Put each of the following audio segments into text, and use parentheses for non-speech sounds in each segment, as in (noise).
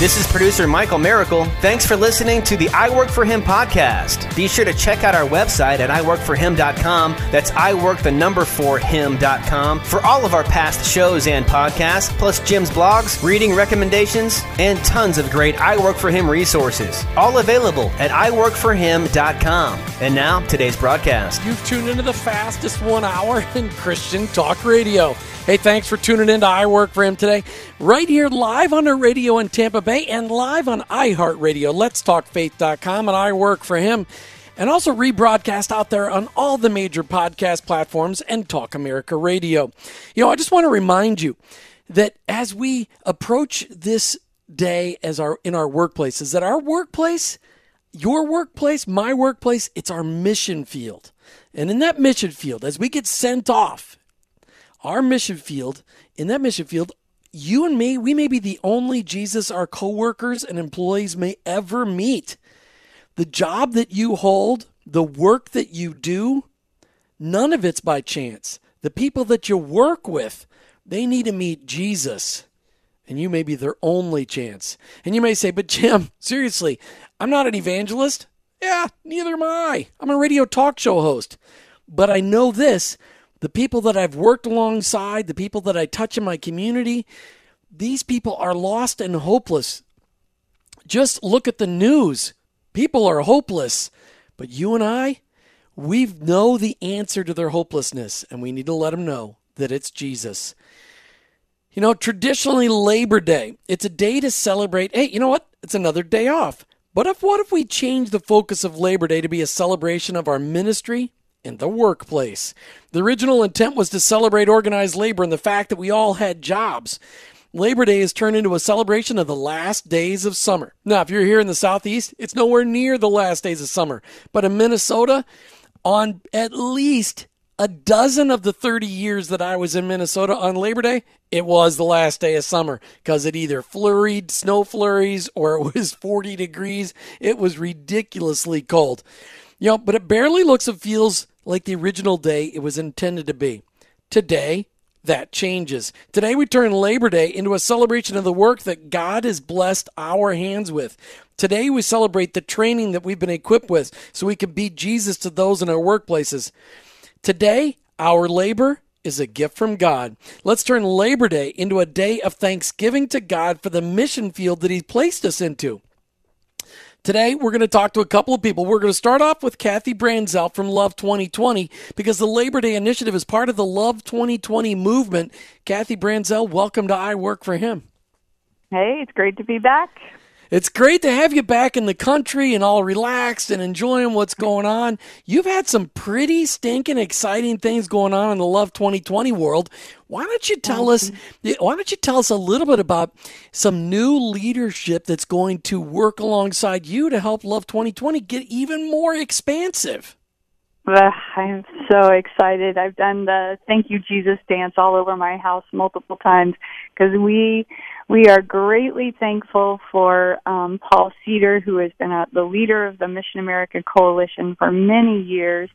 This is producer Michael Miracle. Thanks for listening to the I Work for Him podcast. Be sure to check out our website at iworkforhim.com. That's I work the number for him.com for all of our past shows and podcasts, plus Jim's blogs, reading recommendations, and tons of great I Work for Him resources. All available at iworkforhim.com. And now, today's broadcast. You've tuned into the fastest one hour in Christian talk radio. Hey, thanks for tuning in to I Work for Him today. Right here, live on the radio in Tampa Bay and live on iHeartRadio, Let's Talk Faith.com, and I Work for Him. And also rebroadcast out there on all the major podcast platforms and Talk America Radio. You know, I just want to remind you that as we approach this day as our in our workplaces, that our workplace, your workplace, my workplace, it's our mission field. And in that mission field, as we get sent off our mission field, in that mission field, you and me, we may be the only Jesus our coworkers and employees may ever meet. The job that you hold, the work that you do, none of it's by chance. The people that you work with, they need to meet Jesus. And you may be their only chance. And you may say, but Jim, (laughs) seriously, I'm not an evangelist. Yeah, neither am I. I'm a radio talk show host. But I know this the people that I've worked alongside, the people that I touch in my community, these people are lost and hopeless. Just look at the news. People are hopeless. But you and I, we know the answer to their hopelessness, and we need to let them know that it's Jesus. You know, traditionally Labor Day, it's a day to celebrate. Hey, you know what? It's another day off. But if what if we change the focus of Labor Day to be a celebration of our ministry, in the workplace. The original intent was to celebrate organized labor and the fact that we all had jobs. Labor Day has turned into a celebration of the last days of summer. Now, if you're here in the Southeast, it's nowhere near the last days of summer. But in Minnesota, on at least a dozen of the 30 years that I was in Minnesota on Labor Day, it was the last day of summer because it either flurried, snow flurries, or it was (laughs) 40 degrees. It was ridiculously cold. You know, but it barely looks and feels like the original day it was intended to be. Today, that changes. Today, we turn Labor Day into a celebration of the work that God has blessed our hands with. Today, we celebrate the training that we've been equipped with so we can be Jesus to those in our workplaces. Today, our labor is a gift from God. Let's turn Labor Day into a day of thanksgiving to God for the mission field that He's placed us into. Today, we're going to talk to a couple of people. We're going to start off with Kathy Branzell from Love 2020 because the Labor Day Initiative is part of the Love 2020 movement. Kathy Branzell, welcome to I Work for Him. Hey, it's great to be back. It's great to have you back in the country and all relaxed and enjoying what's going on. You've had some pretty stinking exciting things going on in the Love 2020 world. Why don't you tell us why don't you tell us a little bit about some new leadership that's going to work alongside you to help Love 2020 get even more expansive? I'm so excited. I've done the thank you Jesus dance all over my house multiple times because we we are greatly thankful for um, Paul Cedar, who has been a, the leader of the Mission America Coalition for many years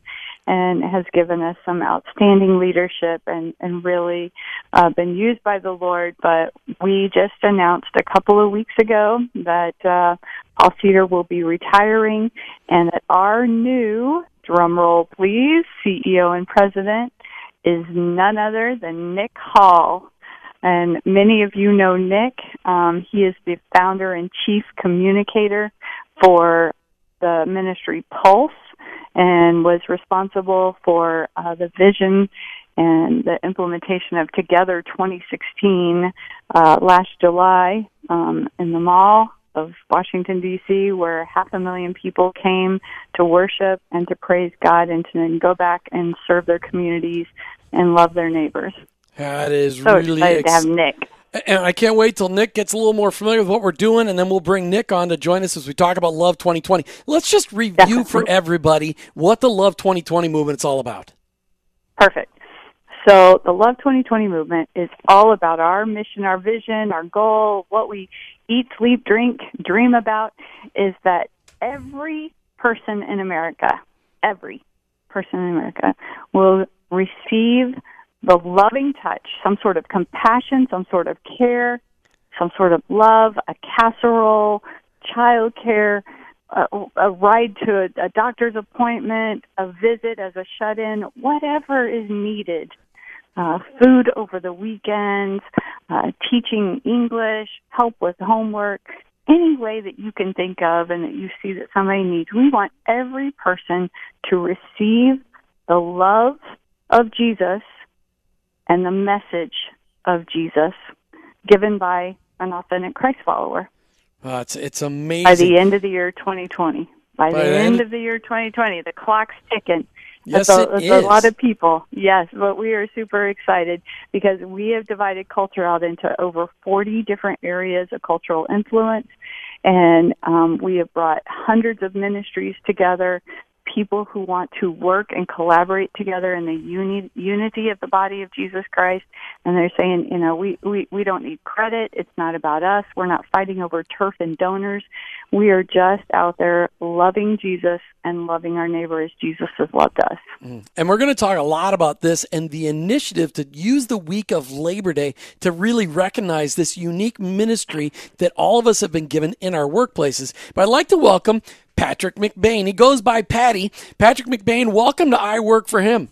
and has given us some outstanding leadership and, and really uh, been used by the Lord. But we just announced a couple of weeks ago that uh, Paul Cedar will be retiring and that our new, drum roll please, CEO and president is none other than Nick Hall. And many of you know Nick. Um, he is the founder and chief communicator for the ministry Pulse and was responsible for uh, the vision and the implementation of Together 2016 uh, last July um, in the mall of Washington, D.C., where half a million people came to worship and to praise God and to then go back and serve their communities and love their neighbors. That is so really excited ex- to have Nick. And I can't wait till Nick gets a little more familiar with what we're doing, and then we'll bring Nick on to join us as we talk about Love 2020. Let's just review Definitely. for everybody what the Love 2020 movement is all about. Perfect. So the Love 2020 movement is all about our mission, our vision, our goal, what we eat, sleep, drink, dream about is that every person in America, every person in America will receive the loving touch, some sort of compassion, some sort of care some sort of love, a casserole, childcare, a, a ride to a, a doctor's appointment, a visit as a shut-in, whatever is needed. Uh, food over the weekends, uh, teaching English, help with homework, any way that you can think of and that you see that somebody needs. We want every person to receive the love of Jesus and the message of Jesus given by an authentic Christ follower. Uh, it's it's amazing. By the end of the year 2020. By, By the end, end of the year 2020, the clock's ticking. Yes, that's a, it is. a lot of people. Yes, but we are super excited because we have divided culture out into over 40 different areas of cultural influence, and um, we have brought hundreds of ministries together people who want to work and collaborate together in the uni- unity of the body of Jesus Christ. And they're saying, you know, we, we, we don't need credit. It's not about us. We're not fighting over turf and donors. We are just out there loving Jesus and loving our neighbor as Jesus has loved us. Mm. And we're going to talk a lot about this and the initiative to use the week of Labor Day to really recognize this unique ministry that all of us have been given in our workplaces. But I'd like to welcome Patrick McBane. He goes by Paddy. Patrick McBane, welcome to I Work for Him.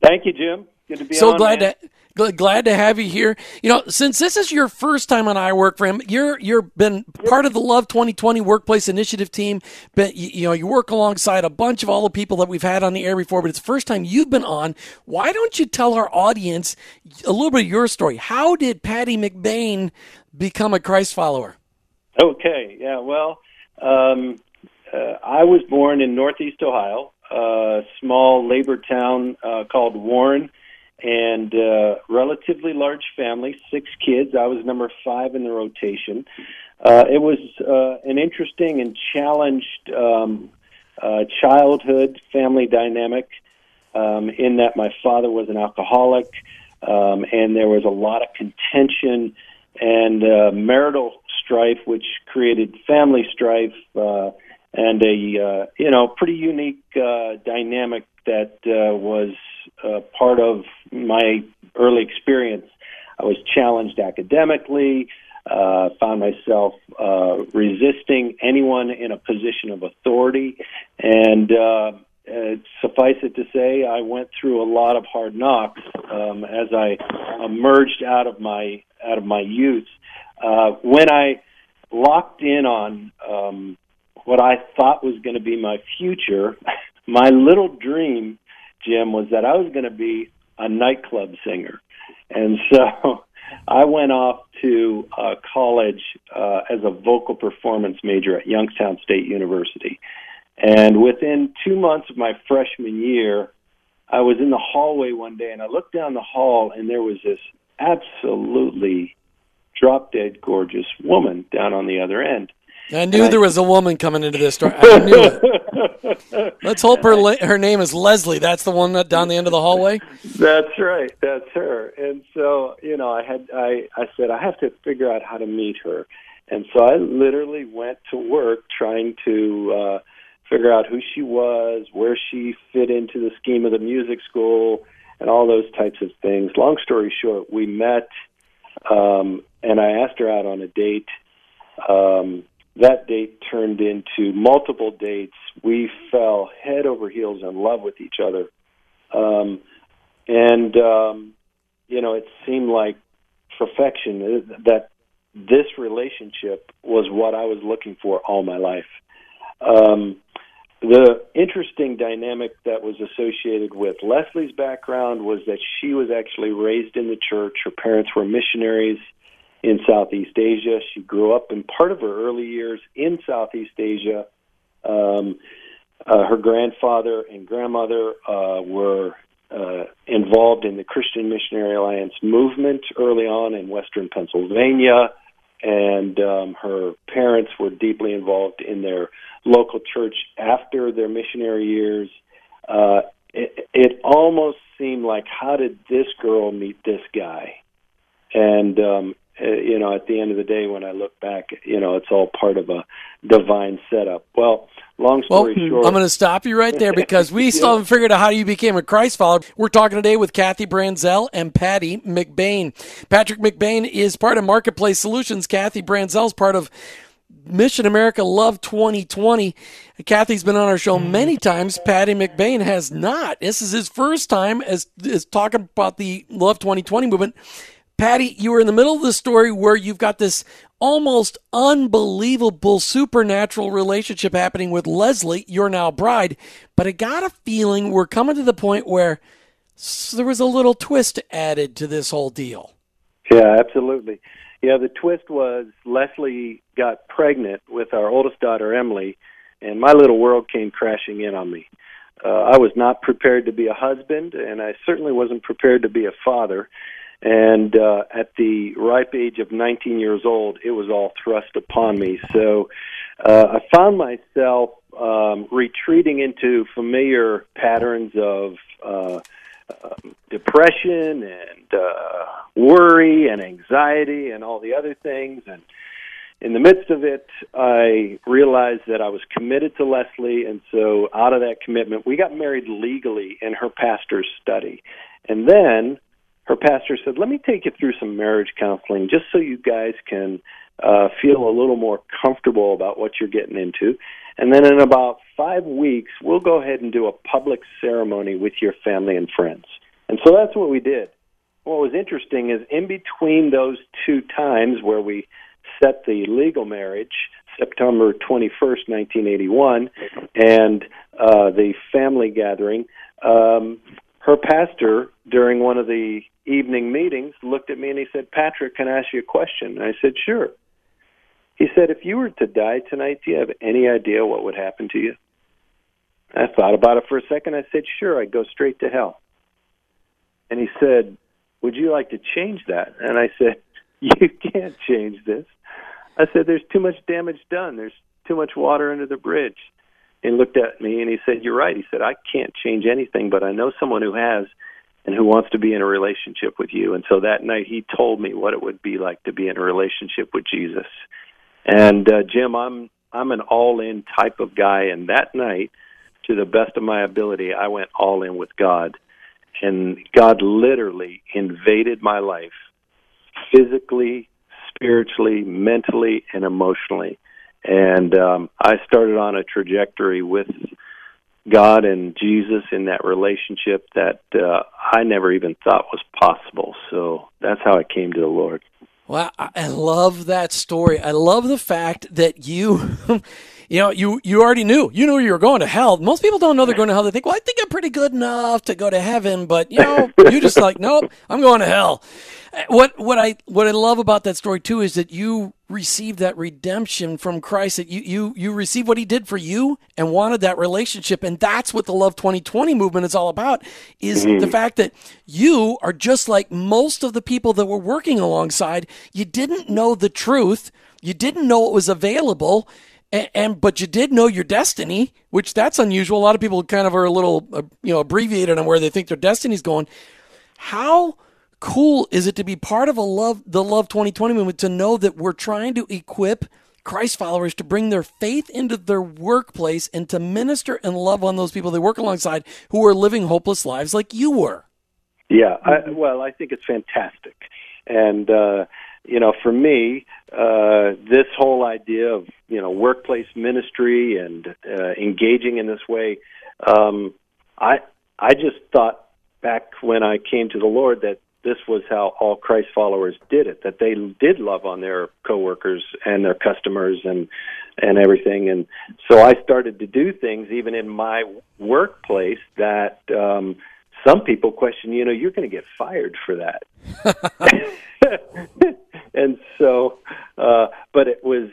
Thank you, Jim. Good to be so on, glad man. to glad to have you here. You know, since this is your first time on I Work for Him, you're you've been part of the Love 2020 Workplace Initiative team. But you, you, know, you work alongside a bunch of all the people that we've had on the air before. But it's the first time you've been on. Why don't you tell our audience a little bit of your story? How did Paddy McBane become a Christ follower? Okay, yeah, well. Um, uh, I was born in Northeast Ohio, a small labor town uh, called Warren, and uh, relatively large family, six kids. I was number five in the rotation. Uh, it was uh, an interesting and challenged um, uh, childhood family dynamic um, in that my father was an alcoholic, um, and there was a lot of contention and uh, marital strife, which created family strife. Uh, and a uh, you know pretty unique uh, dynamic that uh, was uh, part of my early experience. I was challenged academically, uh, found myself uh, resisting anyone in a position of authority, and uh, uh, suffice it to say, I went through a lot of hard knocks um, as I emerged out of my out of my youth. Uh, when I locked in on um, what I thought was going to be my future, (laughs) my little dream, Jim, was that I was going to be a nightclub singer. And so (laughs) I went off to uh, college uh, as a vocal performance major at Youngstown State University. And within two months of my freshman year, I was in the hallway one day and I looked down the hall and there was this absolutely drop dead gorgeous woman down on the other end. I knew there was a woman coming into this story. I knew it. (laughs) Let's hope her her name is Leslie. That's the one that down the end of the hallway. That's right. That's her. And so you know, I had I I said I have to figure out how to meet her, and so I literally went to work trying to uh, figure out who she was, where she fit into the scheme of the music school, and all those types of things. Long story short, we met, um, and I asked her out on a date. Um, that date turned into multiple dates. We fell head over heels in love with each other. Um, and, um, you know, it seemed like perfection uh, that this relationship was what I was looking for all my life. Um, the interesting dynamic that was associated with Leslie's background was that she was actually raised in the church. Her parents were missionaries in Southeast Asia. She grew up in part of her early years in Southeast Asia. Um, uh, her grandfather and grandmother uh, were uh, involved in the Christian Missionary Alliance movement early on in Western Pennsylvania, and um, her parents were deeply involved in their local church after their missionary years. Uh, it, it almost seemed like, how did this girl meet this guy? And um, Uh, you know, at the end of the day, when I look back, you know, it's all part of a divine setup. Well, long story well, hmm, short, I'm going to stop you right there because we (laughs) still haven't figured out how you became a Christ follower. We're talking today with Kathy Branzell and Paddy McBane. Patrick McBane is part of Marketplace Solutions. Kathy Branzell is part of Mission America Love 2020. Kathy's been on our show hmm. many times. Paddy McBane has not. This is his first time as, as talking about the Love 2020 movement. Paddy, you were in the middle of the story where you've got this almost unbelievable supernatural relationship happening with Leslie, your now bride. But I got a feeling we're coming to the point where there was a little twist added to this whole deal. Yeah, absolutely. Yeah, the twist was Leslie got pregnant with our oldest daughter, Emily, and my little world came crashing in on me. Uh, I was not prepared to be a husband, and I certainly wasn't prepared to be a father. And uh, at the ripe age of 19 years old, it was all thrust upon me. So uh, I found myself um, retreating into familiar patterns of uh, uh, depression and uh, worry and anxiety and all the other things. And in the midst of it, I realized that I was committed to Leslie. And so, out of that commitment, we got married legally in her pastor's study. And then her pastor said, Let me take you through some marriage counseling just so you guys can uh, feel a little more comfortable about what you're getting into. And then in about five weeks, we'll go ahead and do a public ceremony with your family and friends. And so that's what we did. What was interesting is in between those two times where we set the legal marriage, September 21st, 1981, and uh, the family gathering, um, her pastor, during one of the evening meetings, looked at me and he said, Patrick, can I ask you a question? And I said, Sure. He said, If you were to die tonight, do you have any idea what would happen to you? I thought about it for a second. I said, Sure, I'd go straight to hell. And he said, Would you like to change that? And I said, (laughs) You can't change this. I said, There's too much damage done. There's too much water under the bridge. And looked at me and he said, You're right. He said, I can't change anything, but I know someone who has and who wants to be in a relationship with you. And so that night he told me what it would be like to be in a relationship with Jesus. And uh, Jim, I'm I'm an all-in type of guy, and that night, to the best of my ability, I went all in with God, and God literally invaded my life, physically, spiritually, mentally, and emotionally. And um, I started on a trajectory with God and Jesus in that relationship that uh, I never even thought was possible. So that's how I came to the Lord. Well, I love that story. I love the fact that you, (laughs) you know, you you already knew. You knew you were going to hell. Most people don't know they're going to hell. They think, well, I think I'm pretty good enough to go to heaven, but you know, (laughs) you just like, nope, I'm going to hell. What what I what I love about that story too is that you received that redemption from Christ. That you you you received what He did for you and wanted that relationship, and that's what the Love 2020 movement is all about. Is mm-hmm. the fact that you are just like most of the people that were working alongside. You didn't know the truth. You didn't know it was available. And, and, but you did know your destiny, which that's unusual. A lot of people kind of are a little uh, you know abbreviated on where they think their destiny's going. How cool is it to be part of a love the love 2020 movement to know that we're trying to equip Christ followers to bring their faith into their workplace and to minister and love on those people they work alongside who are living hopeless lives like you were. Yeah, I, well, I think it's fantastic, and uh, you know, for me, uh, this whole idea of you know workplace ministry and uh, engaging in this way, um, I I just thought back when I came to the Lord that this was how all Christ followers did it that they did love on their coworkers and their customers and and everything. And so I started to do things even in my workplace that um some people question you know you're going to get fired for that (laughs) and so uh but it was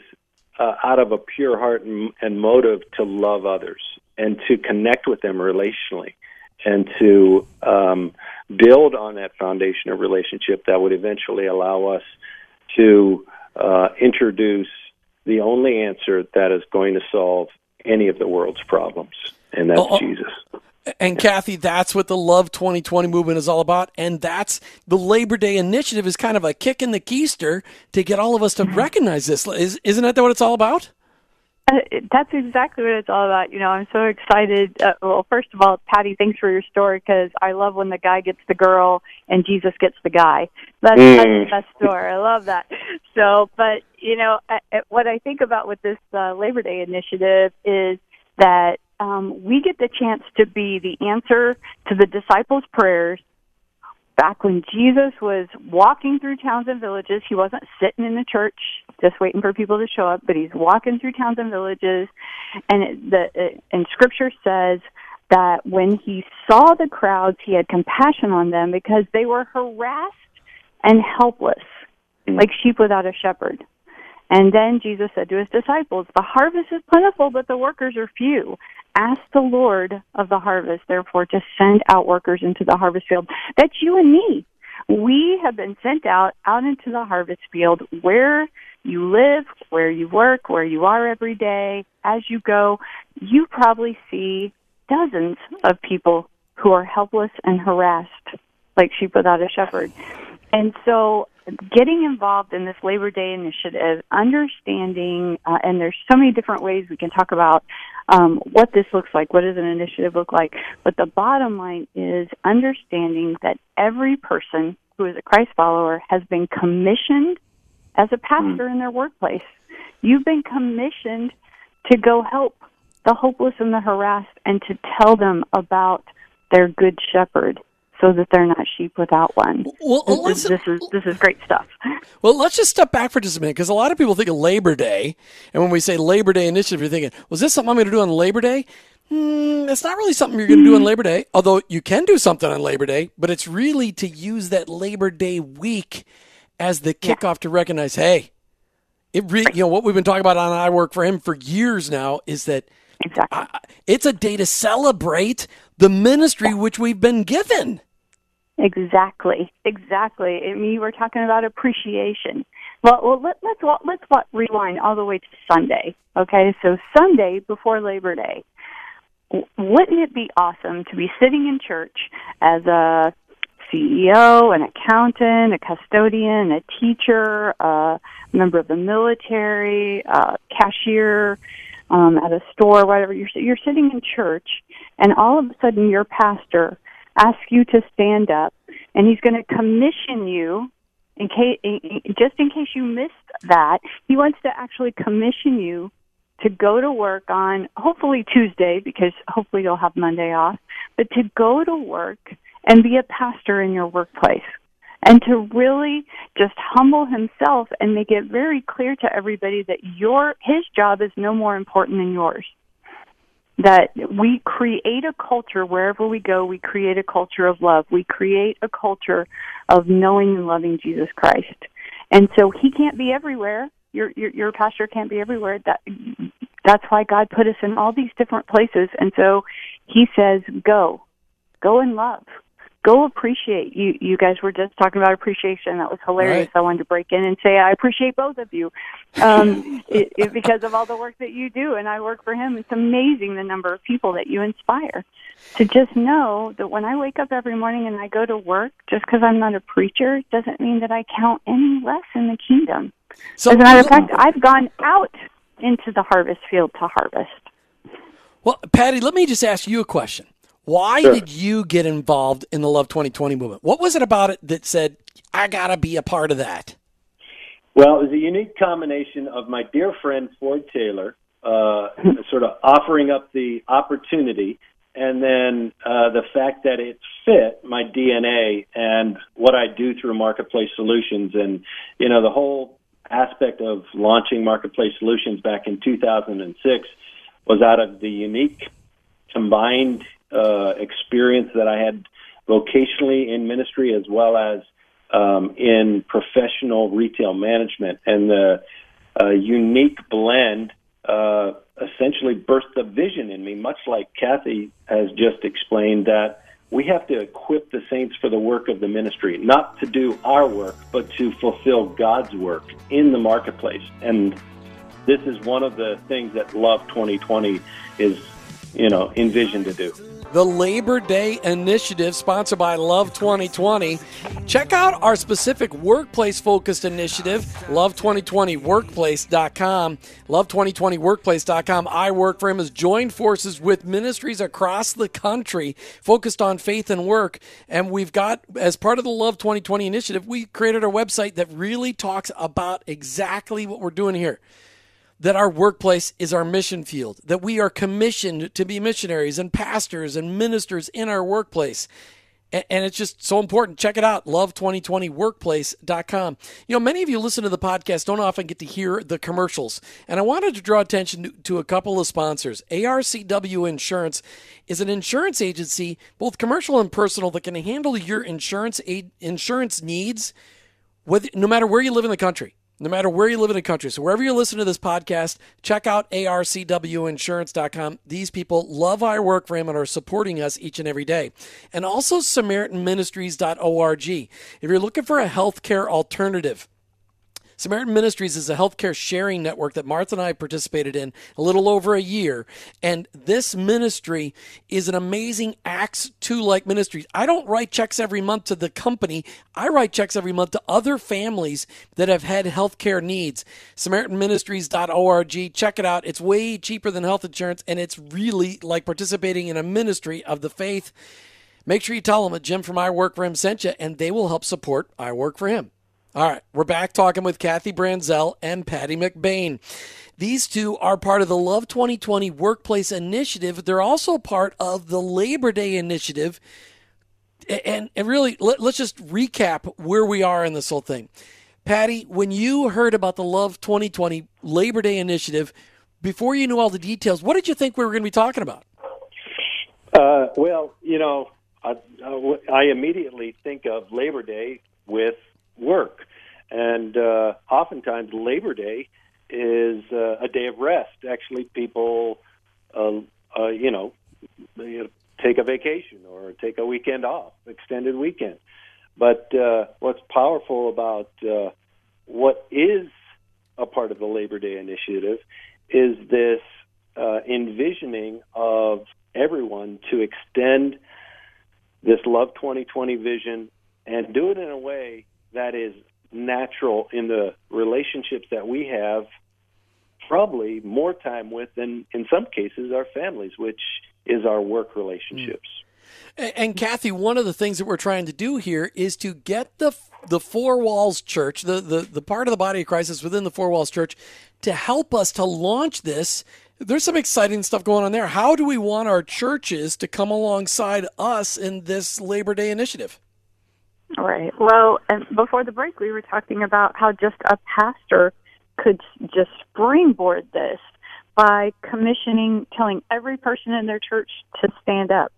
uh, out of a pure heart and, and motive to love others and to connect with them relationally and to um, build on that foundation of relationship that would eventually allow us to uh, introduce the only answer that is going to solve any of the world's problems, and that's oh, Jesus. And Kathy, that's what the Love 2020 movement is all about. And that's the Labor Day initiative is kind of a kick in the keister to get all of us to mm-hmm. recognize this. Is, isn't that what it's all about? Uh, that's exactly what it's all about. You know, I'm so excited. Uh, well, first of all, Paddy, thanks for your story because I love when the guy gets the girl and Jesus gets the guy. That's, mm. that's the best story. I love that. So, but you know, I, I, what I think about with this uh, Labor Day initiative is that um, we get the chance to be the answer to the disciples' prayers back when Jesus was walking through towns and villages, he wasn't sitting in the church just waiting for people to show up, but he's walking through towns and villages, and it, the it, and Scripture says that when he saw the crowds, he had compassion on them because they were harassed and helpless, like sheep without a shepherd. And then Jesus said to his disciples, The harvest is plentiful, but the workers are few. Ask the Lord of the harvest, therefore, to send out workers into the harvest field. That's you and me. We have been sent out, out into the harvest field where you live, where you work, where you are every day. As you go, you probably see dozens of people who are helpless and harassed, like sheep without a shepherd. And so getting involved in this Labor Day initiative, understanding, uh, and there's so many different ways we can talk about um, what this looks like. What does an initiative look like? But the bottom line is understanding that every person who is a Christ follower has been commissioned as a pastor mm. in their workplace. You've been commissioned to go help the hopeless and the harassed and to tell them about their good shepherd so that they're not sheep without one. Well, this, is, this is this is great stuff. (laughs) Well, let's just step back for just a minute because a lot of people think of Labor Day, and when we say Labor Day initiative, you're thinking, "Was this something I'm going to do on Labor Day?" Mm, it's not really something you're going to do on Labor Day, although you can do something on Labor Day, but it's really to use that Labor Day week as the kickoff yeah. to recognize, hey, it really, you know, what we've been talking about on I Work for Him for years now is that exactly. It's a day to celebrate the ministry which we've been given. Exactly, exactly. I mean, you were talking about appreciation. Well, well let, let's let's rewind all the way to Sunday. Okay, so Sunday before Labor Day, wouldn't it be awesome to be sitting in church as a CEO, an accountant, a custodian, a teacher, a member of the military, a cashier um, at a store, whatever. You're you're sitting in church, and all of a sudden your pastor asks you to stand up, and he's going to commission you. In case, just in case you missed that, he wants to actually commission you to go to work on hopefully Tuesday because hopefully you'll have Monday off, but to go to work and be a pastor in your workplace and to really just humble himself and make it very clear to everybody that your his job is no more important than yours that we create a culture wherever we go, we create a culture of love. We create a culture of knowing and loving Jesus Christ. And so he can't be everywhere. Your, your your pastor can't be everywhere. That that's why God put us in all these different places. And so he says, "Go. Go in love go appreciate. You you guys were just talking about appreciation. That was hilarious. Right. i wanted to break in and say i appreciate both of you um (laughs) it, it, because of all the work that you do and i work for him. It's amazing the number of people that you inspire. To just know that when i wake up every morning and i go to work just because i'm not a preacher doesn't mean that i count any less in the kingdom. So, as a matter of fact i've gone out into the harvest field to harvest. Well paddy let me just ask you a question why sure. did you get involved in the Love 2020 movement? What was it about it that said, I got to be a part of that? Well, it was a unique combination of my dear friend Ford Taylor uh, sort of offering up the opportunity, and then uh, the fact that it fit my DNA and what I do through Marketplace Solutions, and you know the whole aspect of launching Marketplace Solutions back in 2006 was out of the unique combined uh, experience that I had vocationally in ministry as well as um, in professional retail management. And the uh, unique blend uh, essentially birthed a vision in me, much like Kathy has just explained that we have to equip the saints for the work of the ministry, not to do our work, but to fulfill God's work in the marketplace. And this is one of the things that Love 2020 is, you know, envisioned to do. The Labor Day Initiative, sponsored by Love 2020. Check out our specific workplace focused initiative, love2020workplace.com. Love2020workplace.com. I Work for Him has joined forces with ministries across the country focused on faith and work. And we've got, as part of the Love 2020 initiative, we created a website that really talks about exactly what we're doing here that our workplace is our mission field, that we are commissioned to be missionaries and pastors and ministers in our workplace. And it's just so important. Check it out, love2020workplace.com. You know, many of you listen to the podcast don't often get to hear the commercials. And I wanted to draw attention to a couple of sponsors. ARCW Insurance is an insurance agency, both commercial and personal, that can handle your insurance insurance needs, with, no matter where you live in the country no matter where you live in the country. So wherever you listen to this podcast, check out arcwinsurance.com. These people love our work for him and are supporting us each and every day. And also samaritanministries.org. If you're looking for a healthcare alternative, Samaritan Ministries is a healthcare sharing network that Martha and I participated in a little over a year. And this ministry is an amazing Acts 2 like ministry. I don't write checks every month to the company, I write checks every month to other families that have had healthcare needs. SamaritanMinistries.org. Check it out. It's way cheaper than health insurance, and it's really like participating in a ministry of the faith. Make sure you tell them that Jim from I Work for Him sent you, and they will help support I Work for Him. All right, we're back talking with Kathy Branzell and Paddy McBane. These two are part of the Love 2020 Workplace Initiative. They're also part of the Labor Day Initiative. And, and really, let, let's just recap where we are in this whole thing. Paddy, when you heard about the Love 2020 Labor Day Initiative, before you knew all the details, what did you think we were going to be talking about? Uh, well, you know, I, I immediately think of Labor Day with work. And uh, oftentimes, Labor Day is uh, a day of rest. Actually, people, uh, uh, you know, take a vacation or take a weekend off, extended weekend. But uh, what's powerful about uh, what is a part of the Labor Day initiative is this uh, envisioning of everyone to extend this Love 2020 vision and do it in a way that is natural in the relationships that we have probably more time with than in some cases our families which is our work relationships and, and Kathy, one of the things that we're trying to do here is to get the the four walls church, the, the, the part of the body of Christ is within the four walls church, to help us to launch this. There's some exciting stuff going on there. How do we want our churches to come alongside us in this Labor Day initiative? Right. Well, and before the break, we were talking about how just a pastor could just springboard this by commissioning, telling every person in their church to stand up.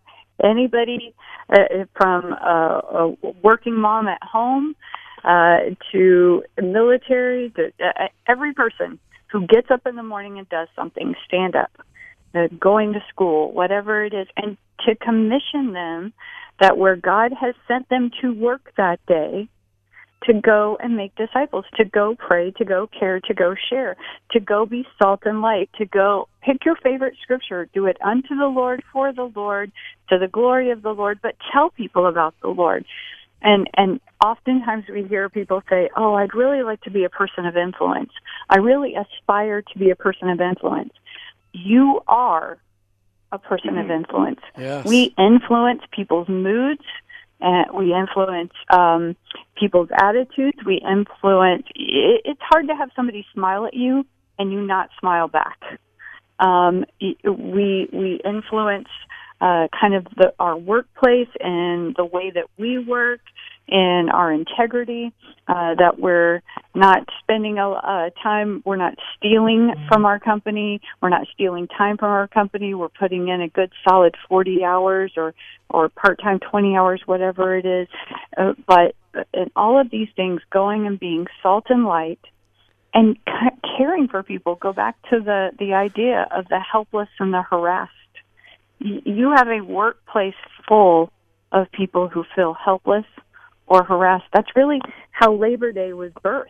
Anybody uh, from uh, a working mom at home uh, to military, to uh, every person who gets up in the morning and does something, stand up. Uh, going to school, whatever it is, and to commission them that where God has sent them to work that day, to go and make disciples, to go pray, to go care, to go share, to go be salt and light, to go pick your favorite scripture, do it unto the Lord, for the Lord, to the glory of the Lord, but tell people about the Lord. And and oftentimes we hear people say, "Oh, I'd really like to be a person of influence. I really aspire to be a person of influence." You are a person of mm-hmm. influence. Yes. We influence people's moods, and we influence um, people's attitudes. We influence. It, it's hard to have somebody smile at you and you not smile back. Um, we we influence uh, kind of the, our workplace and the way that we work in our integrity, uh, that we're not spending a uh, time, we're not stealing from our company, we're not stealing time from our company, we're putting in a good solid 40 hours or, or part-time 20 hours, whatever it is. Uh, but in all of these things, going and being salt and light, and caring for people. Go back to the the idea of the helpless and the harassed. You have a workplace full of people who feel helpless or harassed. That's really how Labor Day was birthed.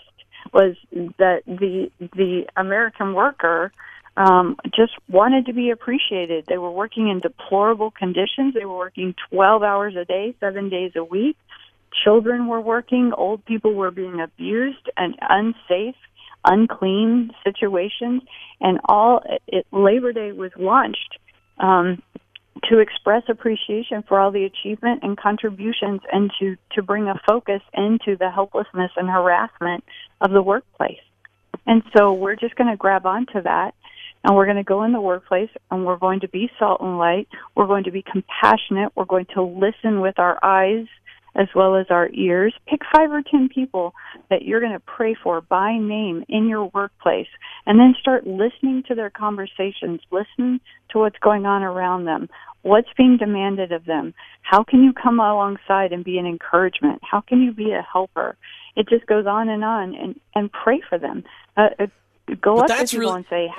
Was that the the American worker um, just wanted to be appreciated. They were working in deplorable conditions. They were working 12 hours a day, seven days a week. Children were working. Old people were being abused and unsafe, unclean situations. And all it, Labor Day was launched um, to express appreciation for all the achievement and contributions and to, to bring a focus into the helplessness and harassment of the workplace. And so we're just going to grab onto that and we're going to go in the workplace and we're going to be salt and light. We're going to be compassionate. We're going to listen with our eyes as well as our ears. Pick five or ten people that you're going to pray for by name in your workplace and then start listening to their conversations. Listen to what's going on around them. What's being demanded of them? How can you come alongside and be an encouragement? How can you be a helper? It just goes on and on and, and pray for them. Uh, uh go but up to people really... and say,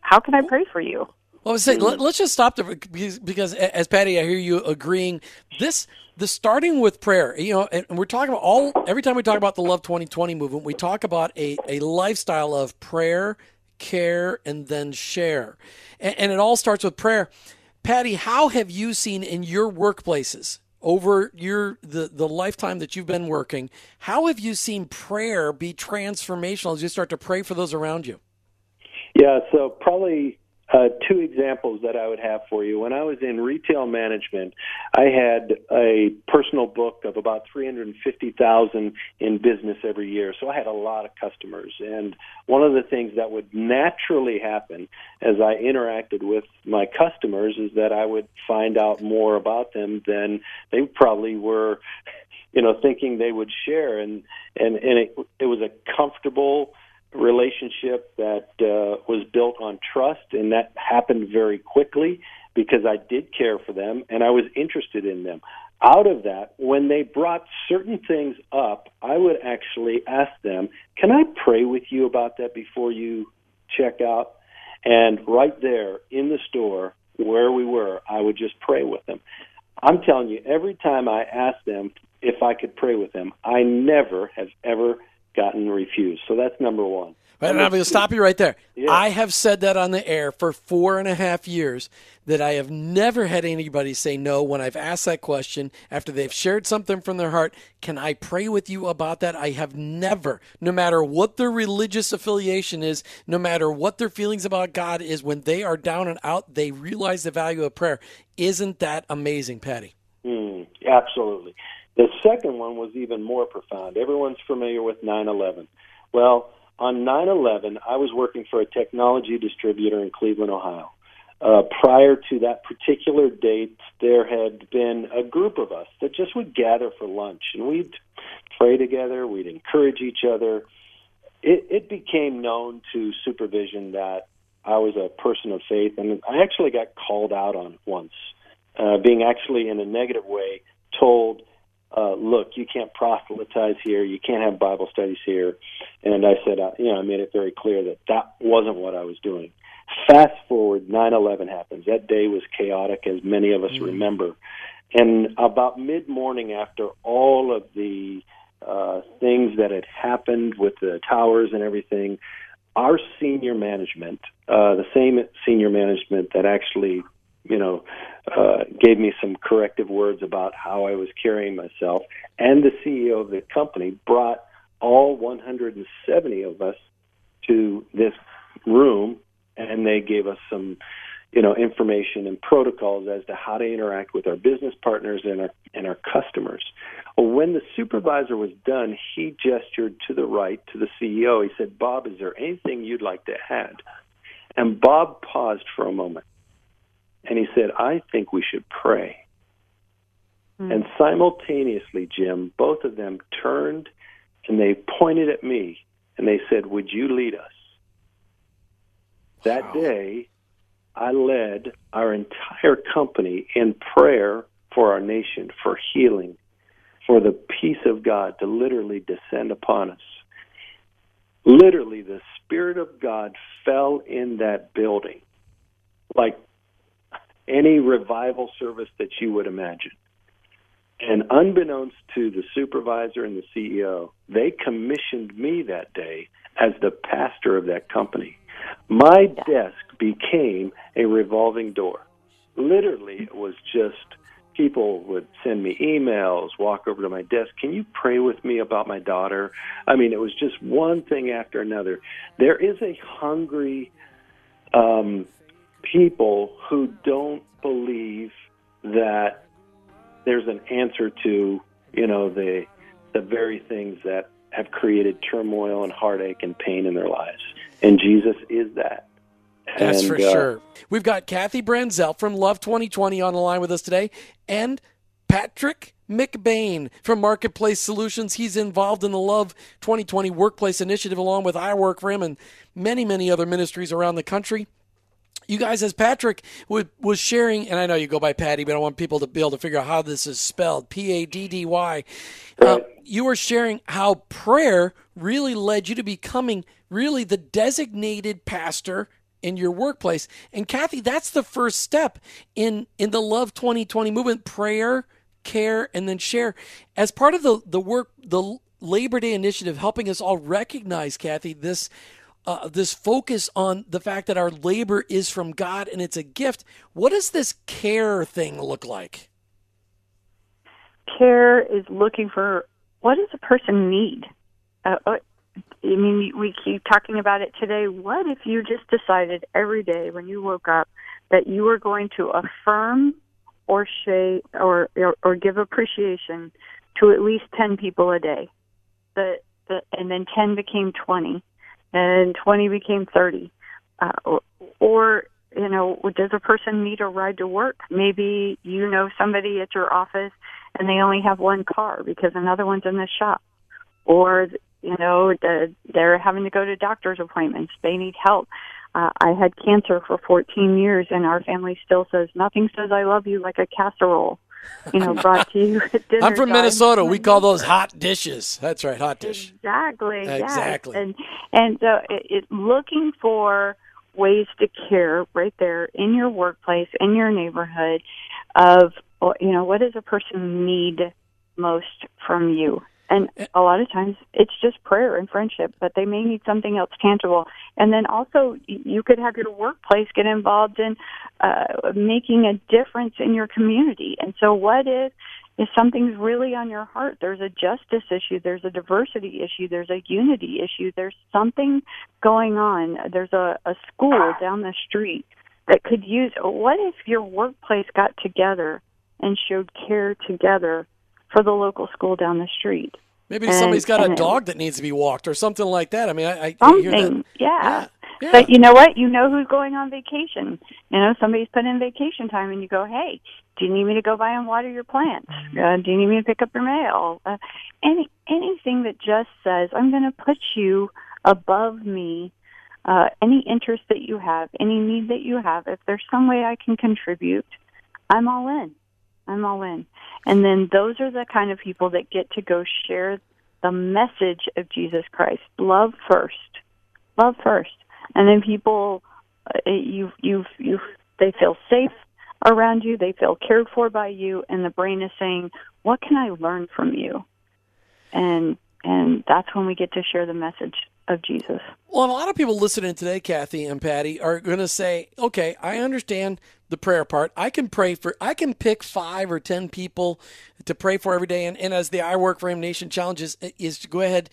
how can I pray for you? Well, I was saying, let, us just stop there because, because, as Paddy, I hear you agreeing. This the starting with prayer. You know, and we're talking about all every time we talk about the Love 2020 movement, we talk about a a lifestyle of prayer, care, and then share, and, and it all starts with prayer. Paddy, how have you seen in your workplaces over your the the lifetime that you've been working? How have you seen prayer be transformational as you start to pray for those around you? Yeah, so probably uh, two examples that I would have for you. When I was in retail management, I had a personal book of about 350,000 in business every year. So I had a lot of customers. And one of the things that would naturally happen as I interacted with my customers is that I would find out more about them than they probably were, (laughs) you know, thinking they would share. And, and, and it, it was a comfortable, relationship that uh, was built on trust, and that happened very quickly because I did care for them and I was interested in them. Out of that, when they brought certain things up, I would actually ask them, Can I pray with you about that before you check out? And right there in the store where we were, I would just pray with them. I'm telling you, every time I asked them if I could pray with them, I never have ever gotten refused. So that's number one. I'm going to stop you right there. Yeah. I have said that on the air for four and a half years that I have never had anybody say no when I've asked that question after they've shared something from their heart. Can I pray with you about that? I have never, no matter what their religious affiliation is, no matter what their feelings about God is, when they are down and out, they realize the value of prayer. Isn't that amazing, Paddy? Mm, absolutely. The second one was even more profound. Everyone's familiar with 9 11. Well, on 9 11, I was working for a technology distributor in Cleveland, Ohio. Uh, prior to that particular date, there had been a group of us that just would gather for lunch, and we'd pray together, we'd encourage each other. It, it became known to supervision that I was a person of faith, and I actually got called out on once, uh, being actually in a negative way told uh, look, you can't proselytize here, you can't have Bible studies here. And I said, uh, you know, I made it very clear that that wasn't what I was doing. Fast forward, 9 11 happens. That day was chaotic, as many of us mm-hmm. remember. And about mid morning, after all of the uh, things that had happened with the towers and everything, our senior management, uh, the same senior management that actually you know, uh, gave me some corrective words about how I was carrying myself. And the CEO of the company brought all 170 of us to this room, and they gave us some, you know, information and protocols as to how to interact with our business partners and our and our customers. Well, when the supervisor was done, he gestured to the right to the CEO. He said, "Bob, is there anything you'd like to add?" And Bob paused for a moment and he said, I think we should pray. Mm. And simultaneously, Jim, both of them turned and they pointed at me and they said, Would you lead us? That day, I led our entire company in prayer for our nation, for healing, for the peace of God to literally descend upon us. Literally, the Spirit of God fell in that building like any revival service that you would imagine. And unbeknownst to the supervisor and the CEO, they commissioned me that day as the pastor of that company. My desk became a revolving door. Literally, it was just people would send me emails, walk over to my desk. Can you pray with me about my daughter? I mean, it was just one thing after another. There is a hungry um, people who don't believe that there's an answer to, you know, the the very things that have created turmoil and heartache and pain in their lives. And Jesus is that. That's and, for uh, sure. We've got Kathy Branzell from Love 2020 on the line with us today, and Patrick McBane from Marketplace Solutions. He's involved in the Love 2020 Workplace Initiative along with I Work for Him and many, many other ministries around the country. You guys, as Patrick was sharing, and I know you go by Paddy, but I want people to be able to figure out how this is spelled P A D D Y. Uh, you were sharing how prayer really led you to becoming really the designated pastor in your workplace. And Kathy, that's the first step in in the Love 2020 movement: prayer, care, and then share. As part of the the work, the Labor Day initiative, helping us all recognize, Kathy, this. Uh, this focus on the fact that our labor is from God and it's a gift. What does this care thing look like? Care is looking for what does a person need? Uh, uh I mean, we keep talking about it today. What if you just decided every day when you woke up that you were going to affirm or say or, or or give appreciation to at least ten people a day? The and then ten became twenty, and twenty became thirty, uh, or, or you know, does a person need a ride to work? Maybe you know somebody at your office and they only have one car because another one's in the shop. Or you know, the, they're having to go to doctor's appointments. They need help. Uh, I had cancer for 14 years, and our family still says nothing says I love you like a casserole. You know, brought to you (laughs) I'm from time. Minnesota. We call those hot dishes. That's right, hot dish. Exactly. Exactly. Yes. And and so it, it looking for ways to care right there in your workplace, in your neighborhood, of you know what does a person need most from you and a lot of times it's just prayer and friendship, but they may need something else tangible. And then also, you could have your workplace get involved in uh, making a difference in your community. And so, what if if something's really on your heart? There's a justice issue, there's a diversity issue, there's a unity issue, there's something going on. There's a, a school down the street that could use. What if your workplace got together and showed care together? For the local school down the street. Maybe and, somebody's got a dog that needs to be walked or something like that. I mean, I, I something, yeah. yeah. Yeah. But you know what? You know who's going on vacation. You know, somebody's put in vacation time, and you go, "Hey, do you need me to go by and water your plants? Mm-hmm. Uh, do you need me to pick up your mail? Uh, any anything that just says I'm going to put you above me. Uh, any interest that you have, any need that you have, if there's some way I can contribute, I'm all in. I'm all in. And then those are the kind of people that get to go share the message of Jesus Christ. Love first. Love first. And then people uh, you you you they feel safe around you, they feel cared for by you and the brain is saying, "What can I learn from you?" And and that's when we get to share the message of Jesus. Well, a lot of people listening today, Kathy and Paddy, are going to say, "Okay, I understand the prayer part. I can pray for. I can pick five or ten people to pray for every day." And, and as the I Work for Him Nation challenges is to go ahead,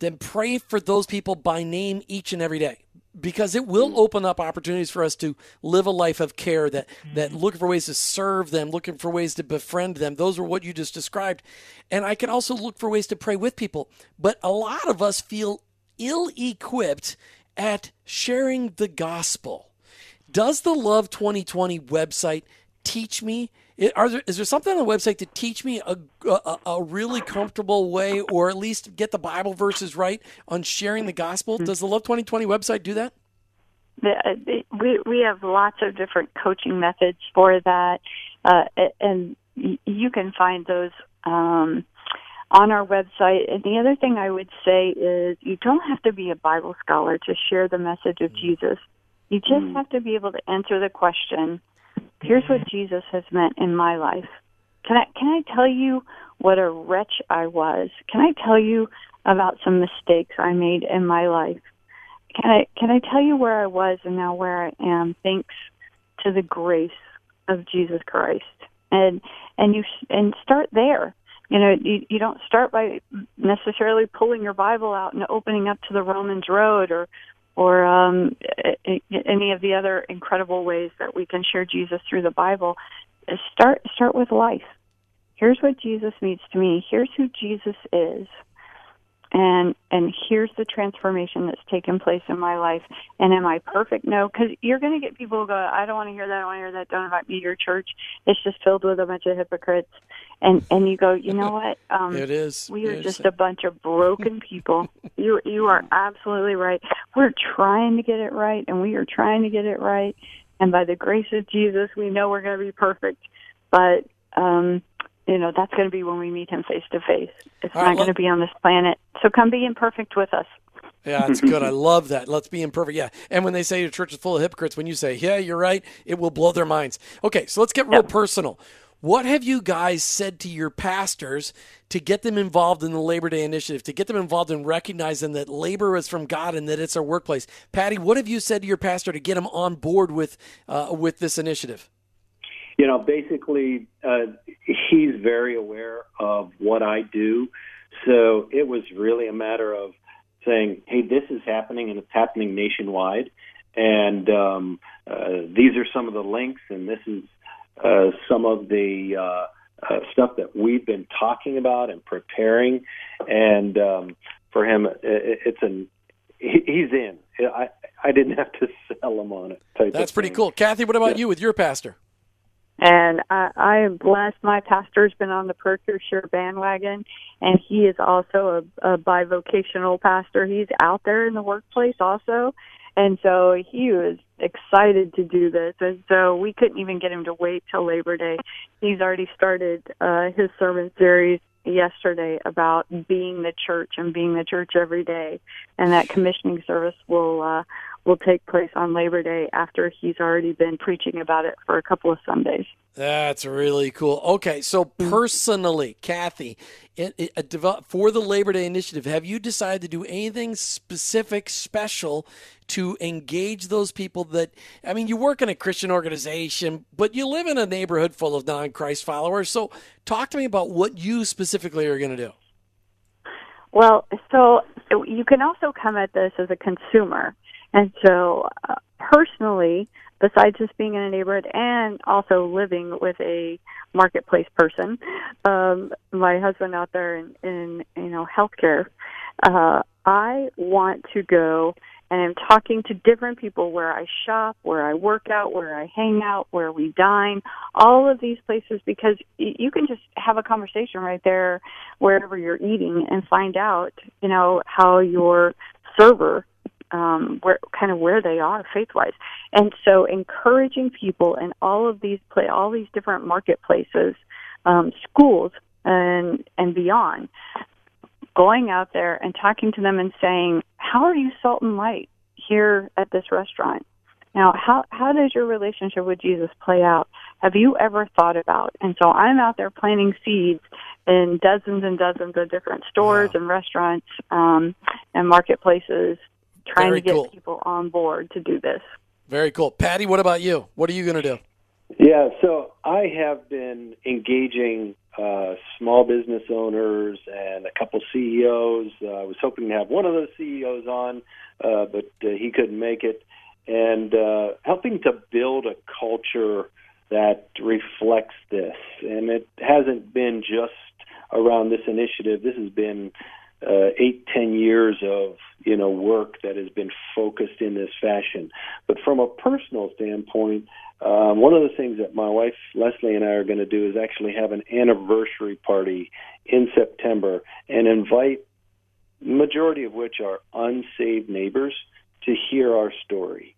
then pray for those people by name each and every day because it will mm. open up opportunities for us to live a life of care that that mm-hmm. looking for ways to serve them looking for ways to befriend them those are what you just described and i can also look for ways to pray with people but a lot of us feel ill equipped at sharing the gospel. Does the Love 2020 website teach me? Are there, is there something on the website to teach me a, a, a, really comfortable way, or at least get the Bible verses right on sharing the gospel? Does the Love 2020 website do that? Uh, we we have lots of different coaching methods for that, uh, and you can find those um, on our website. And the other thing I would say is you don't have to be a Bible scholar to share the message of Jesus. You just mm. have to be able to answer the question, here's what Jesus has meant in my life. Can I can I tell you what a wretch I was? Can I tell you about some mistakes I made in my life? can I can I tell you where I was and now where I am thanks to the grace of Jesus Christ. And and you and start there. You know, you, you don't start by necessarily pulling your Bible out and opening up to the Romans Road or or um, any of the other incredible ways that we can share Jesus through the Bible. Start start with life. Here's what Jesus means to me. Here's who Jesus is and and here's the transformation that's taken place in my life. And am i perfect? No because you're going to get people who go i don't want to hear that i don't want to hear that don't invite me to your church. It's just filled with a bunch of hypocrites. And and you go you know (laughs) what? Um it is. we are just a bunch of broken people. (laughs) You you are absolutely right. We're trying to get it right and we are trying to get it right. And by the grace of jesus we know we're going to be perfect. But um you know that's going to be when we meet him face to face. It's All not right, going to be on this planet. So come be imperfect with us. Yeah, that's good. I love that. Let's be imperfect. Yeah. And when they say your church is full of hypocrites, when you say, yeah, you're right, it will blow their minds. Okay, so let's get real yep. personal. What have you guys said to your pastors to get them involved in the Labor Day initiative, to get them involved in recognizing that labor is from God and that it's our workplace? Paddy, what have you said to your pastor to get him on board with uh, with this initiative? You know, basically, uh, he's very aware of what I do. So it was really a matter of saying, hey, this is happening and it's happening nationwide. And um, uh, these are some of the links, and this is uh, some of the uh, uh, stuff that we've been talking about and preparing. And um, for him, it, it's an he's in. I I didn't (laughs) have to sell him on it. That's pretty cool, Kathy. What about yeah. you with your pastor? And I, I am blessed. My pastor's been on the ProCure bandwagon, and he is also a, a bivocational pastor. He's out there in the workplace also. And so he was excited to do this. And so we couldn't even get him to wait till Labor Day. He's already started uh, his sermon series yesterday about being the church and being the church every day. And that commissioning service will uh, will take place on Labor Day after he's already been preaching about it for a couple of Sundays. That's really cool. Okay, so mm. personally, Kathy, it, it, develop, for the Labor Day initiative, have you decided to do anything specific, special to engage those people that, I mean, you work in a Christian organization, but you live in a neighborhood full of non Christ followers. So talk to me about what you specifically are going to do. Well, so you can also come at this as a consumer. And so, uh, personally, besides just being in a neighborhood and also living with a marketplace person, um, my husband out there in, in you know healthcare, uh, I want to go and I'm talking to different people where I shop, where I work out, where I hang out, where we dine, all of these places because you can just have a conversation right there wherever you're eating and find out, you know, how your server um, where kind of where they are faith wise. And so encouraging people in all of these play all these different marketplaces, um, schools and and beyond, going out there and talking to them and saying, How are you salt and light here at this restaurant? Now, how how does your relationship with Jesus play out? Have you ever thought about? And so I'm out there planting seeds in dozens and dozens of different stores wow. and restaurants um, and marketplaces trying Very to get cool. people on board to do this. Very cool. Paddy, what about you? What are you going to do? Yeah, so I have been engaging uh, small business owners and a couple CEOs. Uh, I was hoping to have one of those CEOs on, uh, but uh, he couldn't make it. And uh, helping to build a culture that reflects this. And it hasn't been just around this initiative. This has been uh, eight, ten years of you know work that has been focused in this fashion. But from a personal standpoint, um, one of the things that my wife Leslie and I are going to do is actually have an anniversary party in September and invite majority of which are unsaved neighbors to hear our story,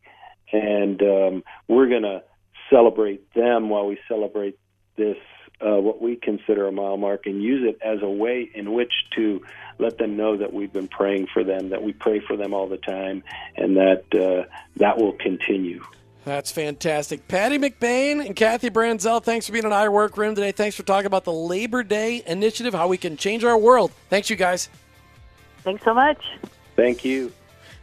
and um, we're going to celebrate them while we celebrate this uh, what we consider a mile mark and use it as a way in which to let them know that we've been praying for them, that we pray for them all the time, and that uh, that will continue. That's fantastic. Paddy McBane and Kathy Branzell, thanks for being on our workroom today. Thanks for talking about the Labor Day initiative, how we can change our world. Thanks, you guys. Thanks so much. Thank you.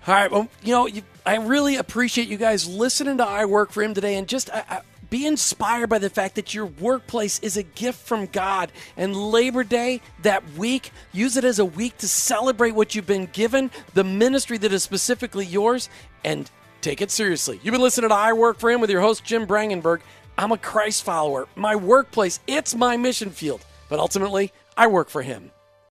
All right. Well, you know, you, I really appreciate you guys listening to I Work for Him today and just I, I, be inspired by the fact that your workplace is a gift from God. And Labor Day, that week, use it as a week to celebrate what you've been given, the ministry that is specifically yours, and take it seriously. You've been listening to I Work for Him with your host, Jim Brangenberg. I'm a Christ follower. My workplace, it's my mission field. But ultimately, I work for Him.